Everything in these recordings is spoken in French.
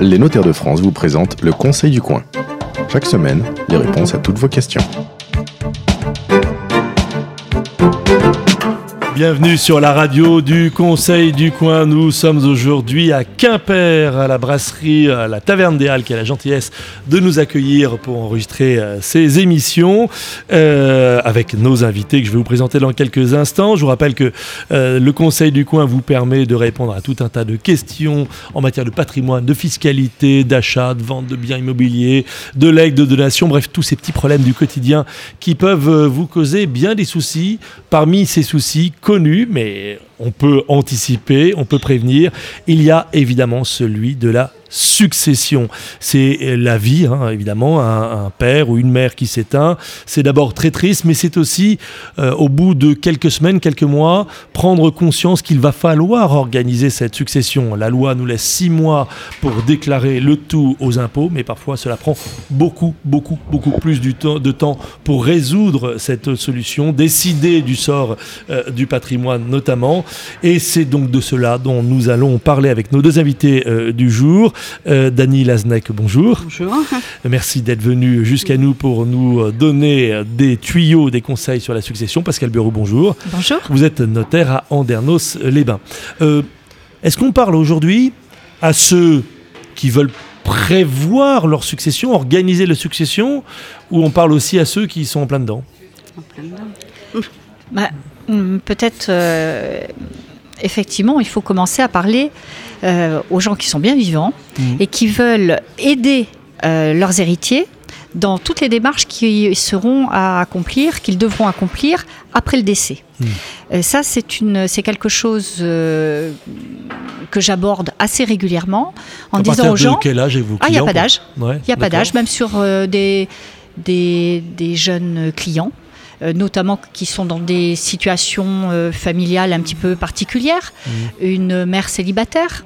Les notaires de France vous présentent le Conseil du coin. Chaque semaine, les réponses à toutes vos questions. Bienvenue sur la radio du Conseil du Coin. Nous sommes aujourd'hui à Quimper, à la brasserie, à la Taverne des Halles, qui a la gentillesse de nous accueillir pour enregistrer euh, ces émissions euh, avec nos invités que je vais vous présenter dans quelques instants. Je vous rappelle que euh, le Conseil du Coin vous permet de répondre à tout un tas de questions en matière de patrimoine, de fiscalité, d'achat, de vente de biens immobiliers, de legs, de donations, bref, tous ces petits problèmes du quotidien qui peuvent vous causer bien des soucis. Parmi ces soucis, connu, mais on peut anticiper, on peut prévenir. Il y a évidemment celui de la succession. C'est la vie, hein, évidemment, un, père ou une mère qui s'éteint. C'est d'abord très triste, mais c'est aussi, euh, au bout de quelques semaines, quelques mois, prendre conscience qu'il va falloir organiser cette succession. La loi nous laisse six mois pour déclarer le tout aux impôts, mais parfois cela prend beaucoup, beaucoup, beaucoup plus de temps pour résoudre cette solution, décider du sort euh, du patrimoine notamment. Et c'est donc de cela dont nous allons parler avec nos deux invités euh, du jour. Euh, Dany bonjour. Bonjour. Merci d'être venu jusqu'à nous pour nous donner des tuyaux, des conseils sur la succession. Pascal Bureau, bonjour. Bonjour. Vous êtes notaire à Andernos-les-Bains. Euh, Est-ce qu'on parle aujourd'hui à ceux qui veulent prévoir leur succession, organiser leur succession, ou on parle aussi à ceux qui sont en plein dedans? En plein dedans. Bah, Peut-être, euh, effectivement, il faut commencer à parler euh, aux gens qui sont bien vivants mmh. et qui veulent aider euh, leurs héritiers dans toutes les démarches qui seront à accomplir, qu'ils devront accomplir après le décès. Mmh. Et ça, c'est une, c'est quelque chose euh, que j'aborde assez régulièrement en à disant aux gens. Quel âge avez-vous Ah, il n'y a pas d'âge. Il ouais, n'y a pas d'âge, même sur euh, des, des, des jeunes clients notamment qui sont dans des situations euh, familiales un petit peu particulières. Mmh. Une mère célibataire.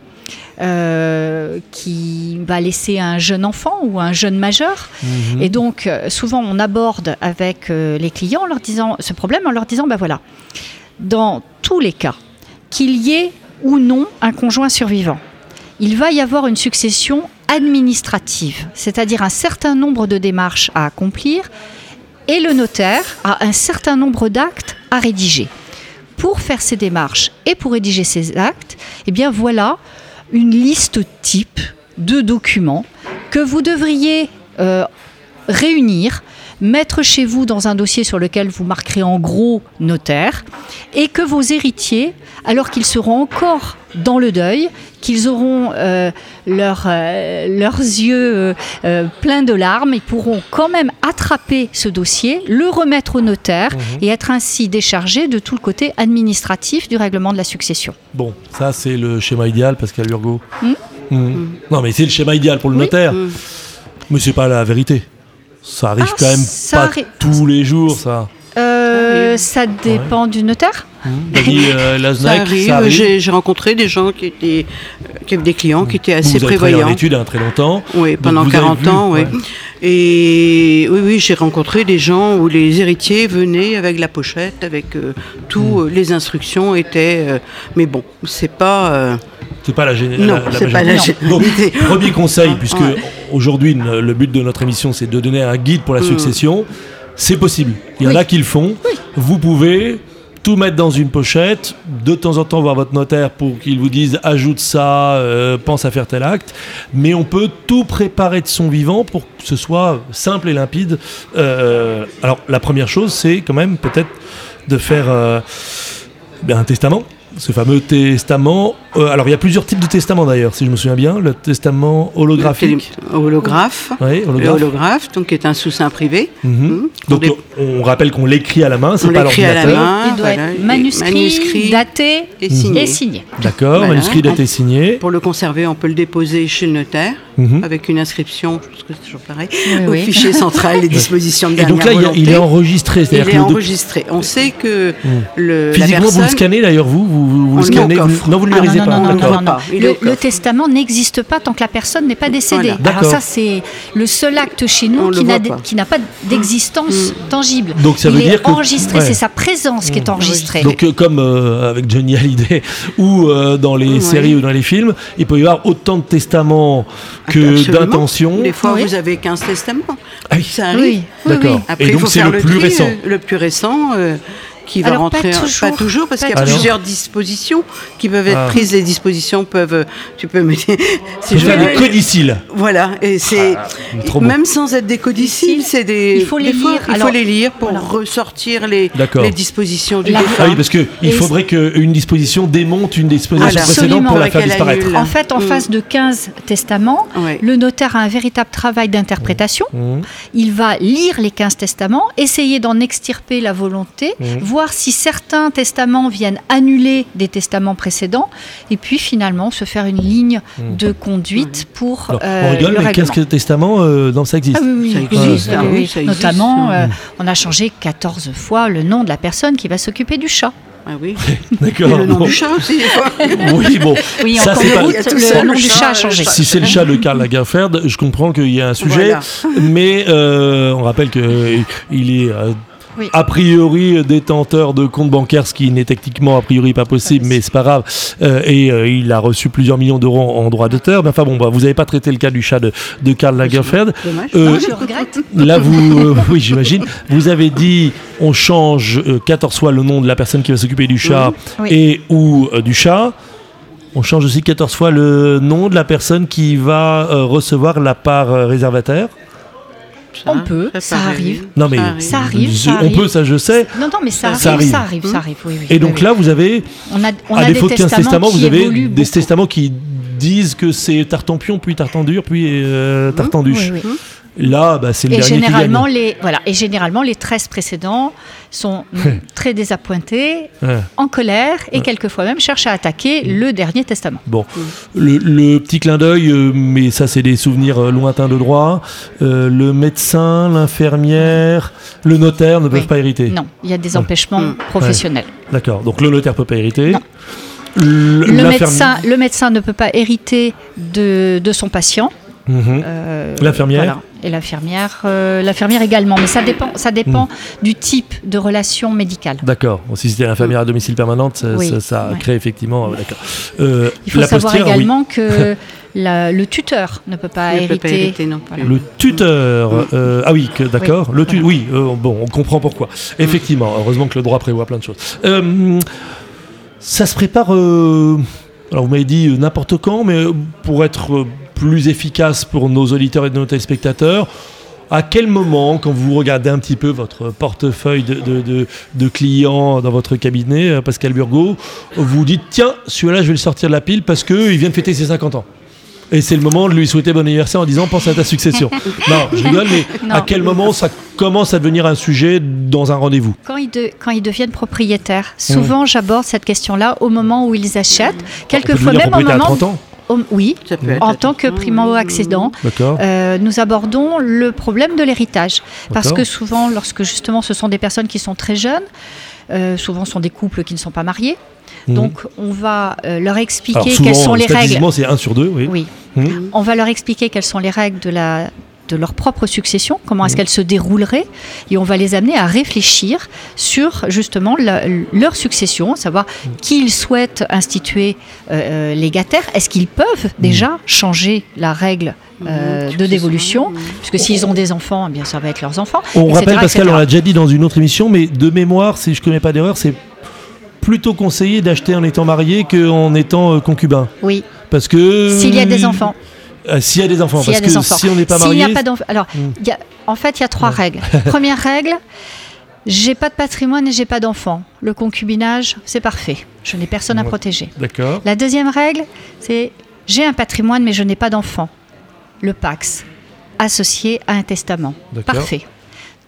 Euh, qui va laisser un jeune enfant ou un jeune majeur. Mmh. Et donc, euh, souvent, on aborde avec euh, les clients en leur disant, ce problème en leur disant, ben voilà, dans tous les cas, qu'il y ait ou non un conjoint survivant, il va y avoir une succession administrative, c'est-à-dire un certain nombre de démarches à accomplir et le notaire a un certain nombre d'actes à rédiger. Pour faire ces démarches et pour rédiger ces actes, eh voilà une liste type de documents que vous devriez euh, réunir, mettre chez vous dans un dossier sur lequel vous marquerez en gros notaire, et que vos héritiers, alors qu'ils seront encore dans le deuil, qu'ils auront euh, leur, euh, leurs yeux euh, pleins de larmes, ils pourront quand même attraper ce dossier, le remettre au notaire mmh. et être ainsi déchargés de tout le côté administratif du règlement de la succession. Bon, ça c'est le schéma idéal, Pascal Urgo. Mmh. Mmh. Non mais c'est le schéma idéal pour le oui. notaire, mais c'est pas la vérité. Ça arrive ah, quand même pas tous les jours, ça. Euh, oui. Ça dépend ouais. du notaire. Dany, euh, ça arrive. arrive. J'ai rencontré des gens qui étaient, qui avaient des clients qui étaient assez vous prévoyants. en études hein, très longtemps. Oui, pendant 40 ans, oui. Ouais. Et oui, oui, j'ai rencontré des gens où les héritiers venaient avec la pochette, avec euh, tout, mmh. les instructions étaient. Euh, mais bon, c'est pas. C'est pas la généralité. Non, c'est pas la généralité. Premier conseil, puisque ouais. aujourd'hui le but de notre émission c'est de donner un guide pour la succession. Mmh. C'est possible. Il y en oui. a qui le font. Oui. Vous pouvez tout mettre dans une pochette, de temps en temps voir votre notaire pour qu'il vous dise ajoute ça, euh, pense à faire tel acte, mais on peut tout préparer de son vivant pour que ce soit simple et limpide. Euh, alors la première chose, c'est quand même peut-être de faire euh, un testament ce fameux testament. Euh, alors, il y a plusieurs types de testaments d'ailleurs, si je me souviens bien. Le testament holographique. Le holographe. Oui, holographe. Le holographe, donc qui est un sous-seing privé. Mm -hmm. mmh. Donc, des... on rappelle qu'on l'écrit à la main, c'est pas l'ordinateur. Il doit voilà, être manuscrit, manuscrit, daté et signé. Et signé. D'accord, voilà. manuscrit, daté, on, signé. Pour le conserver, on peut le déposer chez le notaire mmh. avec une inscription, je pense que c'est toujours pareil, oui, au oui. fichier central des dispositions de Et donc là, volonté. il est enregistré. Il est enregistré. On sait que mmh. le. Physiquement, vous le scannez d'ailleurs, vous, vous vous, le scannez vous-. Non, vous ne le Ah, numérisez non, pas. non, non, non, non, non. pas. Le, testament n'existe pas tant que la personne n'est pas décédée. Voilà. D'accord. Alors ça, c'est le seul acte chez nous qui n'a, pas. qui n'a pas d'existence tangible. Donc, ça Il veut est dire que- enregistré, c'est sa présence qui est enregistrée. Donc euh, comme euh, avec Johnny Hallyday ou euh, dans les séries ou dans les films, il peut y avoir autant de testaments que d'intentions. Des fois, Oui. vous avez 15 testaments. Ah oui. Ça arrive. oui, D'accord. Et il donc faut c'est faire le le, plus tri, récent. euh, le plus récent euh, qui va Alors, pas rentrer. toujours. Pas toujours, parce Pas qu'il y a toujours. plusieurs dispositions qui peuvent être Ah. prises. Les dispositions peuvent. euh, Tu peux mettre. C'est des codicilles. Voilà, et c'est Ah, même sans être des codicilles, c'est des. Il faut les des fois, lire. Il Alors, faut les lire pour voilà. ressortir les, les dispositions du défunt. Ah oui, parce qu'il Et faudrait qu'une disposition démonte une disposition Voilà. précédente pour la Absolument. faire Qu'elle disparaître. En fait, en Mm. face de 15 testaments, Ouais. le notaire a un véritable travail d'interprétation. Mmh. Il va lire les 15 testaments, essayer d'en extirper la volonté, Mhm. Voir si certains testaments viennent annuler des testaments précédents, et puis finalement se faire une ligne de conduite pour Alors, euh, on rigole, le mais règlement. qu'est-ce que testament euh, dans ça existe Ah oui, oui, Ça existe, ah oui, ça existe. Notamment, euh, Mhm. on a changé 14 fois le nom de la personne qui va s'occuper du chat. Ah oui. D'accord. Le nom bon. du chat aussi. Oui, bon. Oui, Ça, c'est pas- route, le ça, nom le du chat, chat a le changé. Si c'est le chat de Karl Lagerfeld, je comprends qu'il y a un sujet, Voilà. mais euh, on rappelle qu'il est euh, Oui. a priori détenteur de compte bancaire, ce qui n'est techniquement a priori pas possible, mais c'est pas grave. Euh, et euh, il a reçu plusieurs millions d'euros en droits d'auteur. Mais enfin bon, bah, vous n'avez pas traité le cas du chat de, de Karl Lagerfeld. Dommage. Euh, Non, je regrette. Là, vous, euh, oui, j'imagine. Vous avez dit, on change euh, 14 fois le nom de la personne qui va s'occuper du chat Oui. et ou euh, du chat. On change aussi 14 fois le nom de la personne qui va euh, recevoir la part euh, On peut, ça arrive. Non, mais Ça arrive, je- ça on arrive. peut, ça je sais. Non, non, mais ça, Ça arrive, arrive. ça arrive, ça arrive, oui, oui. Et donc oui, là, vous avez, on a, on à a défaut des de 15 testaments, qui vous avez des beaucoup. testaments qui disent que c'est Tartampion, puis Tartendur, puis euh, Tartenduche. Là, bah, c'est le Et dernier qui généralement, gagne. les, voilà, et généralement, les 13 précédents sont mm, très désappointés, Ouais. en colère, et quelquefois même cherchent à attaquer le dernier testament. Bon, le, le petit clin d'œil, euh, mais ça c'est des souvenirs euh, lointains de droit. Euh, le médecin, l'infirmière, le notaire ne peuvent Oui. pas hériter. Non, il y a des empêchements Mm. professionnels. D'accord. Donc le notaire peut pas hériter. Non. Le, médecin, le médecin ne peut pas hériter de, de son patient. Mhm. Euh, L'infirmière voilà. Et l'infirmière, euh, l'infirmière également. Mais ça dépend, ça dépend Mm. du type de relation médicale. D'accord. Si c'était l'infirmière à domicile permanente, ça, Oui. ça- ça Ouais. crée effectivement. euh, d'accord. Euh, Il faut savoir oui. également que la- le tuteur ne peut pas hériter. peut pas hériter non plus. Le tuteur, Mm. euh, ah oui, que- d'accord. Oui, le tu, voilà. oui, euh, bon, on comprend pourquoi. Effectivement, heureusement que le droit prévoit plein de choses. Euh, ça se prépare. euh, alors vous m'avez dit euh, n'importe quand, mais pour être euh, plus efficace pour nos auditeurs et nos téléspectateurs. À quel moment, quand vous regardez un petit peu votre portefeuille de, de- de- de clients dans votre cabinet, euh, Pascal Burgot, vous dites tiens, celui-là, je vais le sortir de la pile parce qu'il vient de fêter ses 50 ans. Et c'est le moment de lui souhaiter bon anniversaire en disant pense à ta succession. non, je rigole, mais Non. à quel moment ça commence à devenir un sujet dans un rendez-vous? Quand ils, de- quand ils deviennent propriétaires, souvent j'aborde cette question-là au moment où ils achètent, quelquefois même au propriétaire à moment. 30 ans, oui, en tant que primo-accédant. d'accord Euh, nous abordons le problème de l'héritage. Parce que souvent, lorsque justement ce sont des personnes qui sont très jeunes, euh, souvent ce sont des couples qui ne sont pas mariés, Mhm. donc on va euh, leur expliquer Alors souvent, quelles sont les règles. c'est 1 sur 2, oui. Oui. Mhm. On va leur expliquer quelles sont les règles de la de leur propre succession, comment est-ce qu'elle se déroulerait, et on va les amener à réfléchir sur justement la- leur succession, savoir qui ils souhaitent instituer euh, euh, légataire, est-ce qu'ils peuvent déjà changer la règle euh, de dévolution, puisque s'ils ont des enfants, eh bien ça va être leurs enfants. On etc., rappelle, Pascal, etc. on l'a déjà dit dans une autre émission, mais de mémoire, si je ne commets pas d'erreur, c'est plutôt conseillé d'acheter en étant marié qu'en étant concubin. Oui, Parce que. s'il y a des enfants. Euh, S'il y a des enfants. Parce a des que enfants. si on n'est pas S'il n'y marié. a pas d'enfants. Alors, Hmm. il y a- en fait, il y a trois règles. Première règle, j'ai pas de patrimoine et j'ai pas d'enfants. Le concubinage, c'est parfait. Je n'ai personne à Ouais. protéger. D'accord. La deuxième règle, c'est j'ai un patrimoine mais je n'ai pas d'enfants. Le Pax, associé à un testament. Parfait.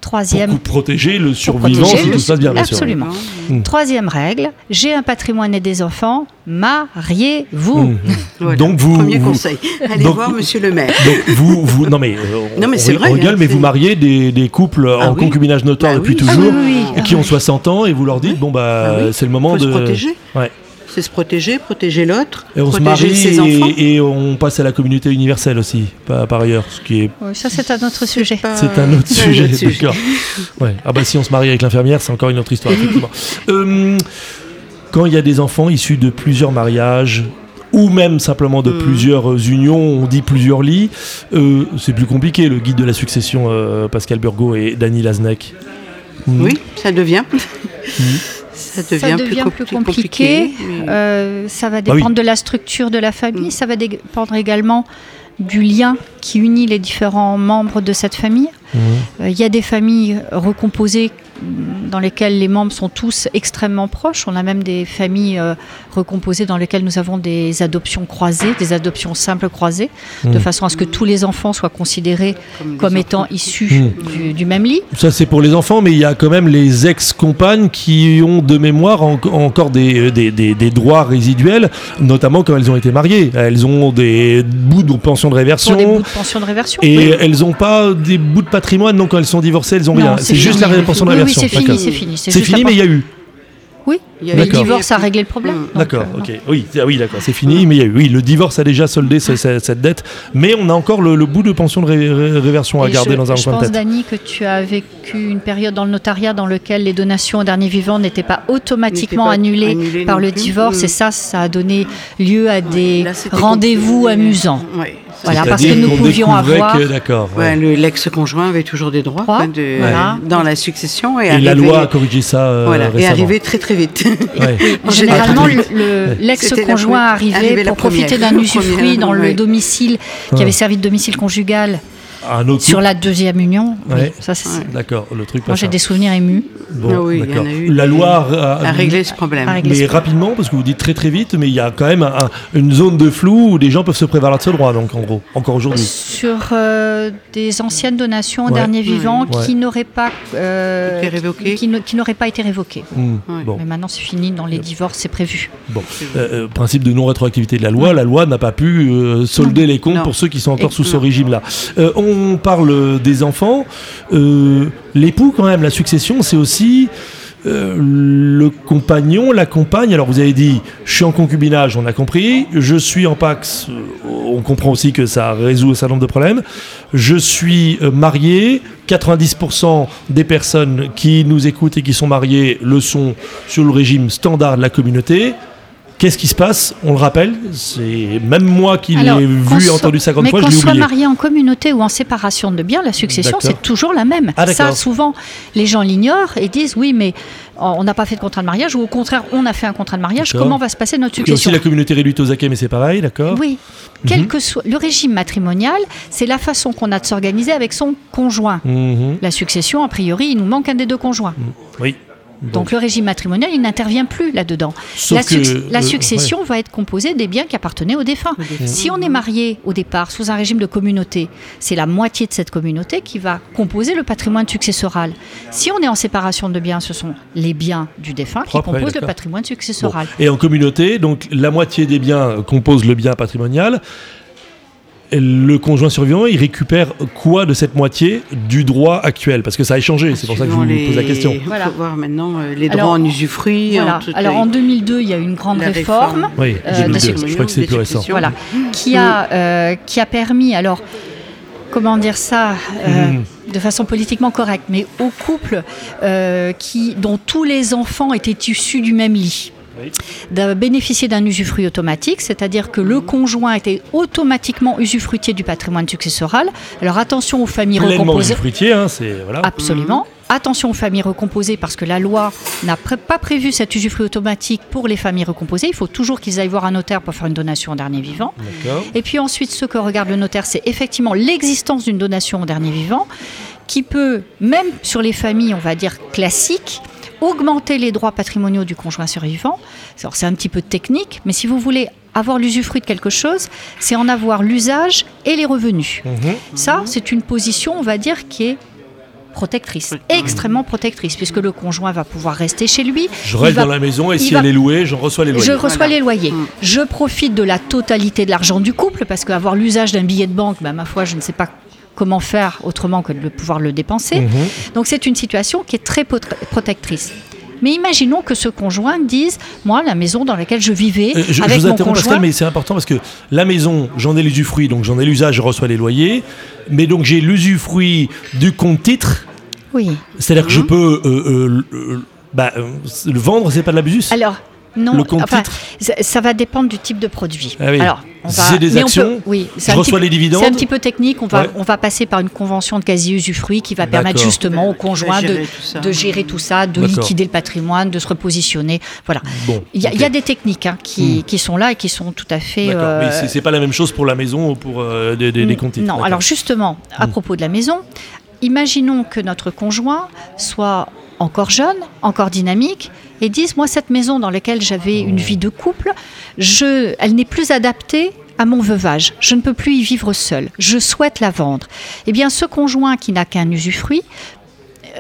Pour Troisième, cou- protéger le survivant protéger si le- tout se passe bien, bien sûr. Absolument. Mm. troisième règle, j'ai un patrimoine et des enfants, mariez-vous. Mm. Voilà. Donc vous- Premier vous- conseil. Allez donc- voir Monsieur le maire. Donc vous, vous, non mais, euh, Non, mais c'est vrai, on rigole, hein, mais vous mariez des, des couples Ah en oui. concubinage notoire Bah depuis oui. Ah toujours oui, oui, oui. et qui ont 60 ans et vous leur dites bon bah Ah oui. c'est le moment Faut de se protéger. Ouais. C'est se protéger, protéger l'autre, Et on se protéger marie ses enfants. et, et on passe à la communauté universelle aussi, par, par ailleurs, ce qui est Oui, ça, c'est un autre sujet. pas- C'est un autre sujet, autre sujet. d'accord. Ouais. Ah bah si on se marie avec l'infirmière, c'est encore une autre histoire, effectivement. Euh, quand il y a des enfants issus de plusieurs mariages, ou même simplement de Mm. plusieurs unions, on dit plusieurs lits, euh, c'est plus compliqué, le guide de la succession, euh, Pascal Burgot et Dany Lasnek. Mm. Oui, ça devient. Ça devient, ça devient com- plus compliqué. mais- Euh, ça va Bah oui. dépendre de la structure de la famille. Mm. Ça va dépendre également du lien qui unit les différents membres de cette famille. Mhm. Euh, Il y a des familles recomposées dans lesquelles les membres sont tous extrêmement proches. On a même des familles euh, recomposées dans lesquelles nous avons des adoptions croisées, des adoptions simples croisées, de Mhm. façon à ce que tous les enfants soient considérés Comme enfants. étant issus Mhm. du, du même lit. Ça c'est pour les enfants, mais il y a quand même les ex-compagnes qui ont de mémoire en- encore des, des, des- des droits résiduels, notamment quand elles ont été mariées. Elles ont des bouts de pension de réversion. Pour des bouts de pension de réversion. Et Oui. elles n'ont pas des bouts de patrimoine, non, quand elles sont divorcées, elles ont Non, rien. c'est juste la pension de Oui, oui, c'est fini, c'est fini. C'est fini, mais il y a eu. Oui, Il y a le eu- divorce a réglé le problème. D'accord, euh, ok. Oui, ah oui d'accord, c'est fini, mais il y a eu. Oui, le divorce a déjà soldé ce- ce- cette dette, mais on a encore le, le bout de pension de ré- ré- réversion à Et garder je, dans un je coin de pense, tête. Dani, que tu as vécu une période dans le notariat dans lequel les donations au dernier vivant n'étaient pas automatiquement pas annulées annulées par le plus. divorce. Mm. Et ça, ça a donné lieu à des rendez-vous amusants. Ouais, Voilà, parce que nous pouvions avoir- D'accord. Ouais, ouais. le- L'ex-conjoint avait toujours des droits Droits, quoi, de- voilà. dans la succession. Et, Et la loi a corrigé ça euh, voilà, et arrivé très très vite. Généralement, le- le- l'ex-conjoint arrivait pour profiter d'un usufruit dans le domicile qui avait servi de domicile conjugal Un autre sur la deuxième union. Oui, ça, c'est- Ouais. D'accord, le truc Moi, j'ai des souvenirs émus. Bon, Ah oui, il y en d'accord. a eu La des- loi a, à régler ce problème. Mais ce problème. rapidement, parce que vous dites très très vite, mais il y a quand même un- une zone de flou où des gens peuvent se prévaloir de ce droit, donc en gros, encore aujourd'hui. Sur euh, des anciennes donations au Ouais. dernier vivant Ouais. qui n'auraient pas euh, Été révoquées. qui, n'auraient pas été révoquées. Hmm, Ouais. Bon, Mais maintenant c'est fini dans les divorces, c'est prévu. bon. Euh, euh, principe de non-rétroactivité de la loi, la loi n'a pas pu euh, solder les comptes Non. pour ceux qui sont encore Et- sous ce régime-là. Euh, on parle des enfants. Euh, L'époux, quand même, la succession, c'est aussi euh, le compagnon, la compagne. Alors vous avez dit, je suis en concubinage, on a compris. Je suis en pax, euh, on comprend aussi que ça résout un certain nombre de problèmes. Je suis marié. 90% des personnes qui nous écoutent et qui sont mariées le sont sur le régime standard de la communauté. Qu'est-ce qui se passe On le rappelle, c'est même moi qui l'ai vu et entendu 50 mais fois, je qu'on soit marié en communauté ou en séparation de biens, la succession c'est toujours la même. Ah. Ça souvent les gens l'ignorent et disent oui mais on n'a pas fait de contrat de mariage ou au contraire on a fait un contrat de mariage. Comment va se passer notre Il y a aussi succession la communauté réduite aux acquets, mais c'est pareil, d'accord Oui. Quel que soit le régime matrimonial, c'est la façon qu'on a de s'organiser avec son conjoint. Mhm. La succession, a priori, il nous manque un des deux conjoints. Oui. Donc le régime matrimonial, il n'intervient plus là-dedans. La, suc- que, la euh, succession va être composée des biens qui appartenaient au défunt. Si on est marié au départ sous un régime de communauté, c'est la moitié de cette communauté qui va composer le patrimoine successoral. Si on est en séparation de biens, ce sont les biens du défunt qui ouais, composent le patrimoine Bon. successoral. Et en communauté, donc la moitié des biens composent le bien patrimonial. Le conjoint survivant, il récupère quoi de cette moitié du droit actuel? Parce que ça a échangé, c'est pour ça que je vous les- pose la question. Il faut Voilà. voir maintenant euh, les Alors, droits en usufruit. Voilà. en Alors les- en 2002, il y a eu une grande la réforme. réforme. Oui, Euh, 2002, de je crois que c'est plus récent. Voilà, qui a, euh, qui a permis, alors, comment dire ça, euh, Mhm. de façon politiquement correcte, mais au couple euh, qui, dont tous les enfants étaient issus du même lit. Oui. de bénéficier d'un usufruit automatique, c'est-à-dire que le conjoint était automatiquement usufruitier du patrimoine successoral. Alors attention aux familles Pleinement recomposées. hein, c'est voilà. Absolument. Attention aux familles recomposées parce que la loi n'a pré- pas prévu cet usufruit automatique pour les familles recomposées. Il faut toujours qu'ils aillent voir un notaire pour faire une donation au dernier vivant. D'accord. Et puis ensuite, ce que regarde le notaire, c'est effectivement l'existence d'une donation au dernier vivant qui peut, même sur les familles, on va dire classiques, augmenter les droits patrimoniaux du conjoint survivant. Alors c'est un petit peu technique, mais si vous voulez avoir l'usufruit de quelque chose, c'est en avoir l'usage et les revenus. Mhm. Ça, c'est une position, on va dire, qui est protectrice, extrêmement protectrice, puisque le conjoint va pouvoir rester chez lui. Je reste va- dans la maison et si va- elle est louée, j'en reçois les loyers. je reçois Voilà. les loyers. Mm. Je profite de la totalité de l'argent du couple parce qu'avoir l'usage d'un billet de banque, bah, ma foi, je ne sais pas comment faire autrement que de pouvoir le dépenser. Mhm. Donc c'est une situation qui est très protectrice. Mais imaginons que ce conjoint dise, moi, la maison dans laquelle je vivais Euh, je, avec je vous mon interromps conjoint, Pascal, mais c'est important parce que la maison, j'en ai l'usufruit, donc j'en ai l'usage, je reçois les loyers. Mais donc j'ai l'usufruit du compte titre, oui. c'est-à-dire que je peux euh, euh, bah, le vendre, c'est pas de l'abusus. Alors, non, Le compte enfin, ça, ça va dépendre du type de produit. Ah oui. Alors, va, C'est des mais on actions, peut- oui, je c'est un reçois petit- les dividendes. C'est un petit peu technique. On va, Ouais. on va passer par une convention de quasi-usufruit qui va permettre justement au conjoint de, gérer tout ça. de gérer tout ça, de liquider le patrimoine, de se repositionner. Voilà. Bon, Il y, a- ok. il y a des techniques hein, qui, Hmm. qui sont là et qui sont tout à fait. D'accord, euh, mais c'est- pas la même chose pour la maison ou pour euh, des, des, des comptes non, alors justement, à Mm. propos de la maison, imaginons que notre conjoint soit encore jeune, encore dynamique, et dise, moi, cette maison dans laquelle j'avais une vie de couple, je, elle n'est plus adaptée à mon veuvage. Je ne peux plus y vivre seul. Je souhaite la vendre. Eh bien, ce conjoint qui n'a qu'un usufruit,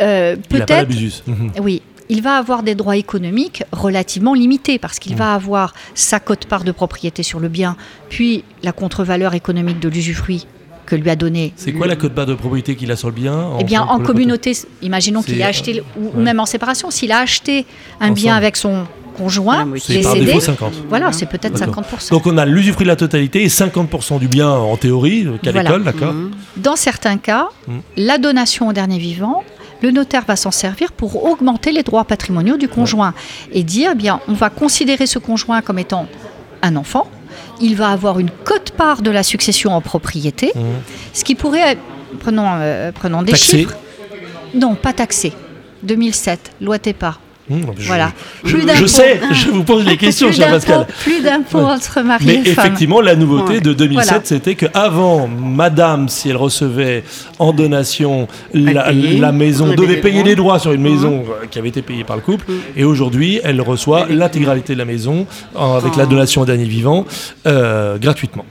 euh, peut-être oui, il va avoir des droits économiques relativement limités parce qu'il va avoir sa cote-part de propriété sur le bien, puis la contre-valeur économique de l'usufruit que lui a donné. C'est quoi la cote-part de propriété qu'il a sur le bien Eh bien, en communauté, imaginons qu'il C'est, ait acheté, ou, ouais. même en séparation, s'il a acheté un bien avec son conjoint Ah oui, C'est par décédé, défaut 50. voilà, c'est peut-être D'accord. 50%. Donc on a l'usufruit de la totalité et 50% du bien en théorie, euh, qu'à Voilà. l'école, d'accord Mhm. Dans certains cas, Mm. la donation au dernier vivant, le notaire va s'en servir pour augmenter les droits patrimoniaux du conjoint et dire, eh bien, on va considérer ce conjoint comme étant un enfant. Il va avoir une cote-part de la succession en propriété, Mhm. ce qui pourrait, être- prenons, euh, prenons des Taxé. chiffres. Non, pas taxé. 2007, loi TEPA. Mmh, je- Voilà. Je, Plus je d'impôts. sais, je vous pose les questions, Plus cher Pascal. plus d'impôts Ouais. entre mari Mais et femme. effectivement, la nouveauté Ouais. de 2007, Voilà. c'était que avant, Madame, si elle recevait en donation la, la maison, devait des payer des droits sur une maison euh, qui avait été payée par le couple. Et aujourd'hui, elle reçoit l'intégralité de la maison en- avec la Oh. donation au dernier vivant euh, gratuitement.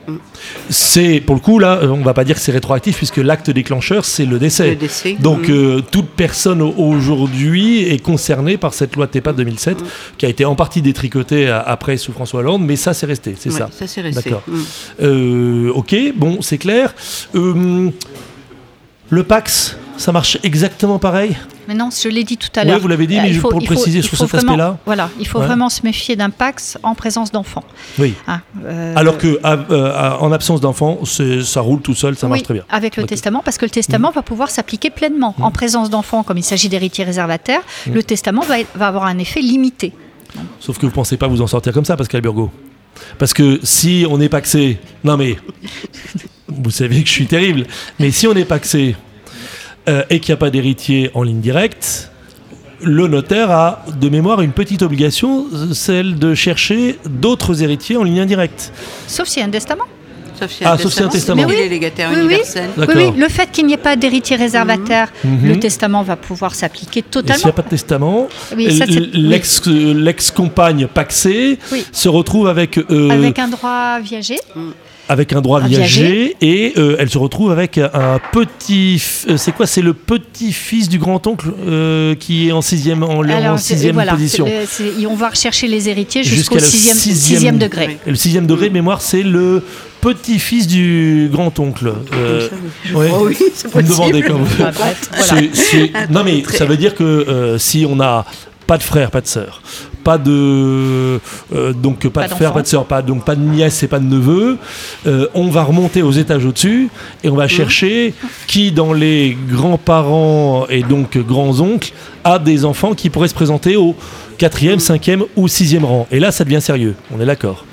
C'est pour le coup là, euh, on va pas dire que c'est rétroactif puisque l'acte déclencheur, c'est le décès. Le décès. Donc euh, toute personne au- aujourd'hui est concernée par cette loi TEPA de 2007 qui a été en partie détricotée à- après sous François Hollande, mais ça c'est resté, c'est Ouais, ça. Ça, c'est resté. D'accord. Mhm. Euh, ok, bon, c'est clair. Euh, le Pax, ça marche exactement pareil Mais non, je l'ai dit tout à Oui, l'heure. vous l'avez dit, Euh, mais il faut- pour le faut- préciser sur cet aspect-là. Voilà, il faut Ouais. vraiment se méfier d'un Pax en présence d'enfants. Oui. Hein, euh, Alors que à- euh, en absence d'enfant, c'est- ça roule tout seul, ça marche oui, très bien. Avec le testament, parce que le testament va pouvoir s'appliquer pleinement. En présence d'enfants, comme il s'agit d'héritiers réservataires, le testament va, va avoir un effet limité. Sauf que vous pensez pas vous en sortir comme ça, Pascal Burgot. Parce que si on est paxé, non mais vous savez que je suis terrible, mais si on est paxé euh, et qu'il n'y a pas d'héritier en ligne directe, le notaire a de mémoire une petite obligation, celle de chercher d'autres héritiers en ligne indirecte. Sauf s'il y a un testament. Sauf s'il y a Ah, un sauf un testament. légataire Oui, oui. universel. Oui, D'accord. oui, le fait qu'il n'y ait pas d'héritier réservataire, Mhm. le testament va pouvoir s'appliquer Et s'il totalement. n'y a pas de testament, euh, l'ex-compagne paxée Oui. se retrouve avec, euh, Avec un droit viager. Avec un droit viager et euh, elle se retrouve avec un petit. euh, c'est quoi C'est le petit-fils du grand-oncle euh, qui est en sixième, en, Alors, sixième voilà, position. le- on va rechercher les héritiers jusqu'au le sixième, sixième- sixième degré. Oui. Et le sixième degré de mémoire, c'est le petit-fils du grand-oncle. Euh, ouais. Oh oui, Vous me demandez quand vous. Ah, voilà. C'est- Non mais ça veut dire que euh, si on n'a pas de frère, pas de sœur, pas de euh, donc pas, Pas de frère, pas de sœur, pas donc pas de nièce et pas de neveu, euh, on va remonter aux étages au-dessus et on va chercher qui dans les grands-parents et donc grands-oncles a des enfants qui pourraient se présenter au quatrième, cinquième ou sixième rang. Et là, ça devient sérieux. On est d'accord.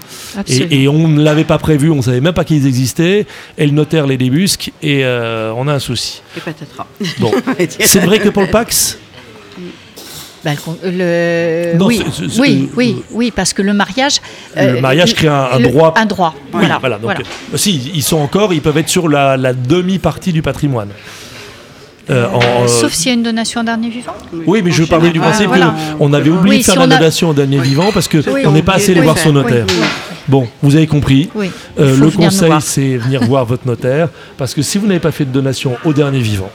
Et, et on ne l'avait pas prévu, on ne savait même pas qu'ils existaient. Et le notaire les débusque et euh, on a un souci. Et patatras. Bon. C'est vrai que pour le Pax, Bah, le Non, oui, c'est- c'est- oui, euh, oui, oui, parce que le mariage. Le mariage crée un- un le- droit. Un droit. Oui, Voilà. voilà, donc, voilà. euh, si, ils sont encore, ils peuvent être sur la, la demi-partie du patrimoine. Euh, en, euh, Sauf s'il y a une donation en dernier vivant. oui, mais je parlais du général, principe voilà. qu'on avait oublié Oui, de faire si la on a- donation au dernier vivant parce que Oui, on n'est on pas assez allé voir son notaire. Oui, oui. Bon, vous avez compris. Euh, le conseil, c'est venir voir votre notaire parce que si vous n'avez pas fait de donation au dernier vivant,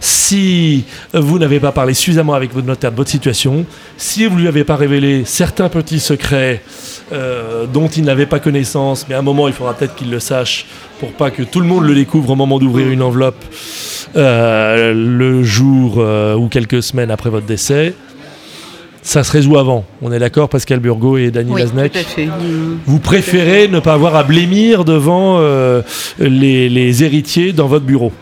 si vous n'avez pas parlé suffisamment avec votre notaire de votre situation, si vous ne lui avez pas révélé certains petits secrets euh, dont il n'avait pas connaissance, mais à un moment il faudra peut-être qu'il le sache pour pas que tout le monde le découvre au moment d'ouvrir une enveloppe euh, le jour euh, ou quelques semaines après votre décès. ça se résout avant. On est d'accord, Pascal Burgot et Dany Oui, Lasnek Tout à fait. Vous préférez ne pas avoir à blémir devant euh, les, les héritiers dans votre bureau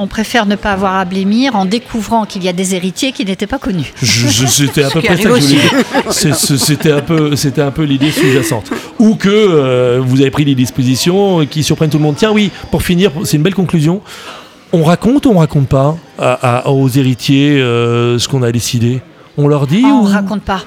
On préfère ne pas avoir à blémir en découvrant qu'il y a des héritiers qui n'étaient pas connus. Je- je- C'était à peu près ça que arrive je voulais dire. C'est- c'est- C'était un peu, c'était un peu l'idée sous-jacente. Ou que euh, vous avez pris des dispositions qui surprennent tout le monde. Tiens, oui, pour finir, c'est une belle conclusion. On raconte ou on raconte pas à- à- aux héritiers euh, ce qu'on a décidé? On leur dit Ah, on ou... raconte pas.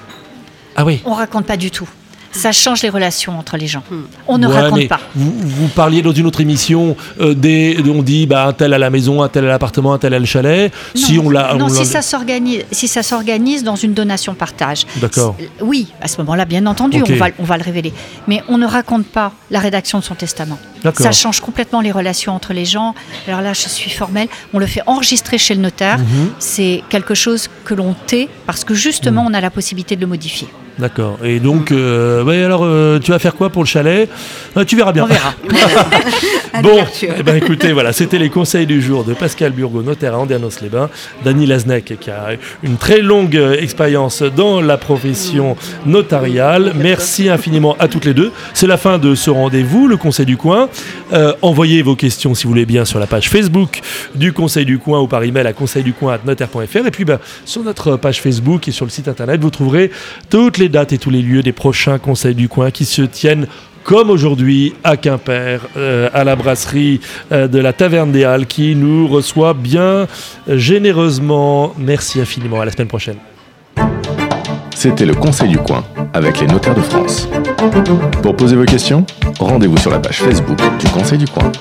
Ah oui. On raconte pas du tout. Ça change les relations entre les gens. On ne Ouais, raconte pas. Vous, vous parliez dans une autre émission euh, des, on dit bah un tel à la maison, un tel à l'appartement, un tel à le chalet. si Non, on l'a, non, on si ça s'organise, si ça s'organise dans une donation partage. D'accord. C'est- Oui, à ce moment-là, bien entendu, on va, on va le révéler. Mais on ne raconte pas la rédaction de son testament. Ça change complètement les relations entre les gens. Alors là, je suis formelle. On le fait enregistrer chez le notaire. Mhm. C'est quelque chose que l'on tait parce que justement, on a la possibilité de le modifier. D'accord. Et donc, euh, alors, euh, tu vas faire quoi pour le chalet Euh, Tu verras bien. On verra. Bon, eh ben, écoutez, voilà, c'était les conseils du jour de Pascal Burgot, notaire à Andernos-les-Bains, Dany Lasnek, qui a une très longue expérience dans la profession notariale. Merci infiniment à toutes les deux. C'est la fin de ce rendez-vous, le Conseil du Coin. Euh, envoyez vos questions, si vous voulez bien, sur la page Facebook du Conseil du Coin ou par email à conseilducoin.notaire.fr. Et puis, ben, sur notre page Facebook et sur le site internet, vous trouverez toutes les dates et tous les lieux des prochains Conseils du Coin qui se tiennent comme aujourd'hui à Quimper, euh, à la brasserie euh, de la Taverne des Halles, qui nous reçoit bien généreusement. Merci infiniment. À la semaine prochaine. C'était le Conseil du coin avec les notaires de France. Pour poser vos questions, rendez-vous sur la page Facebook du Conseil du coin.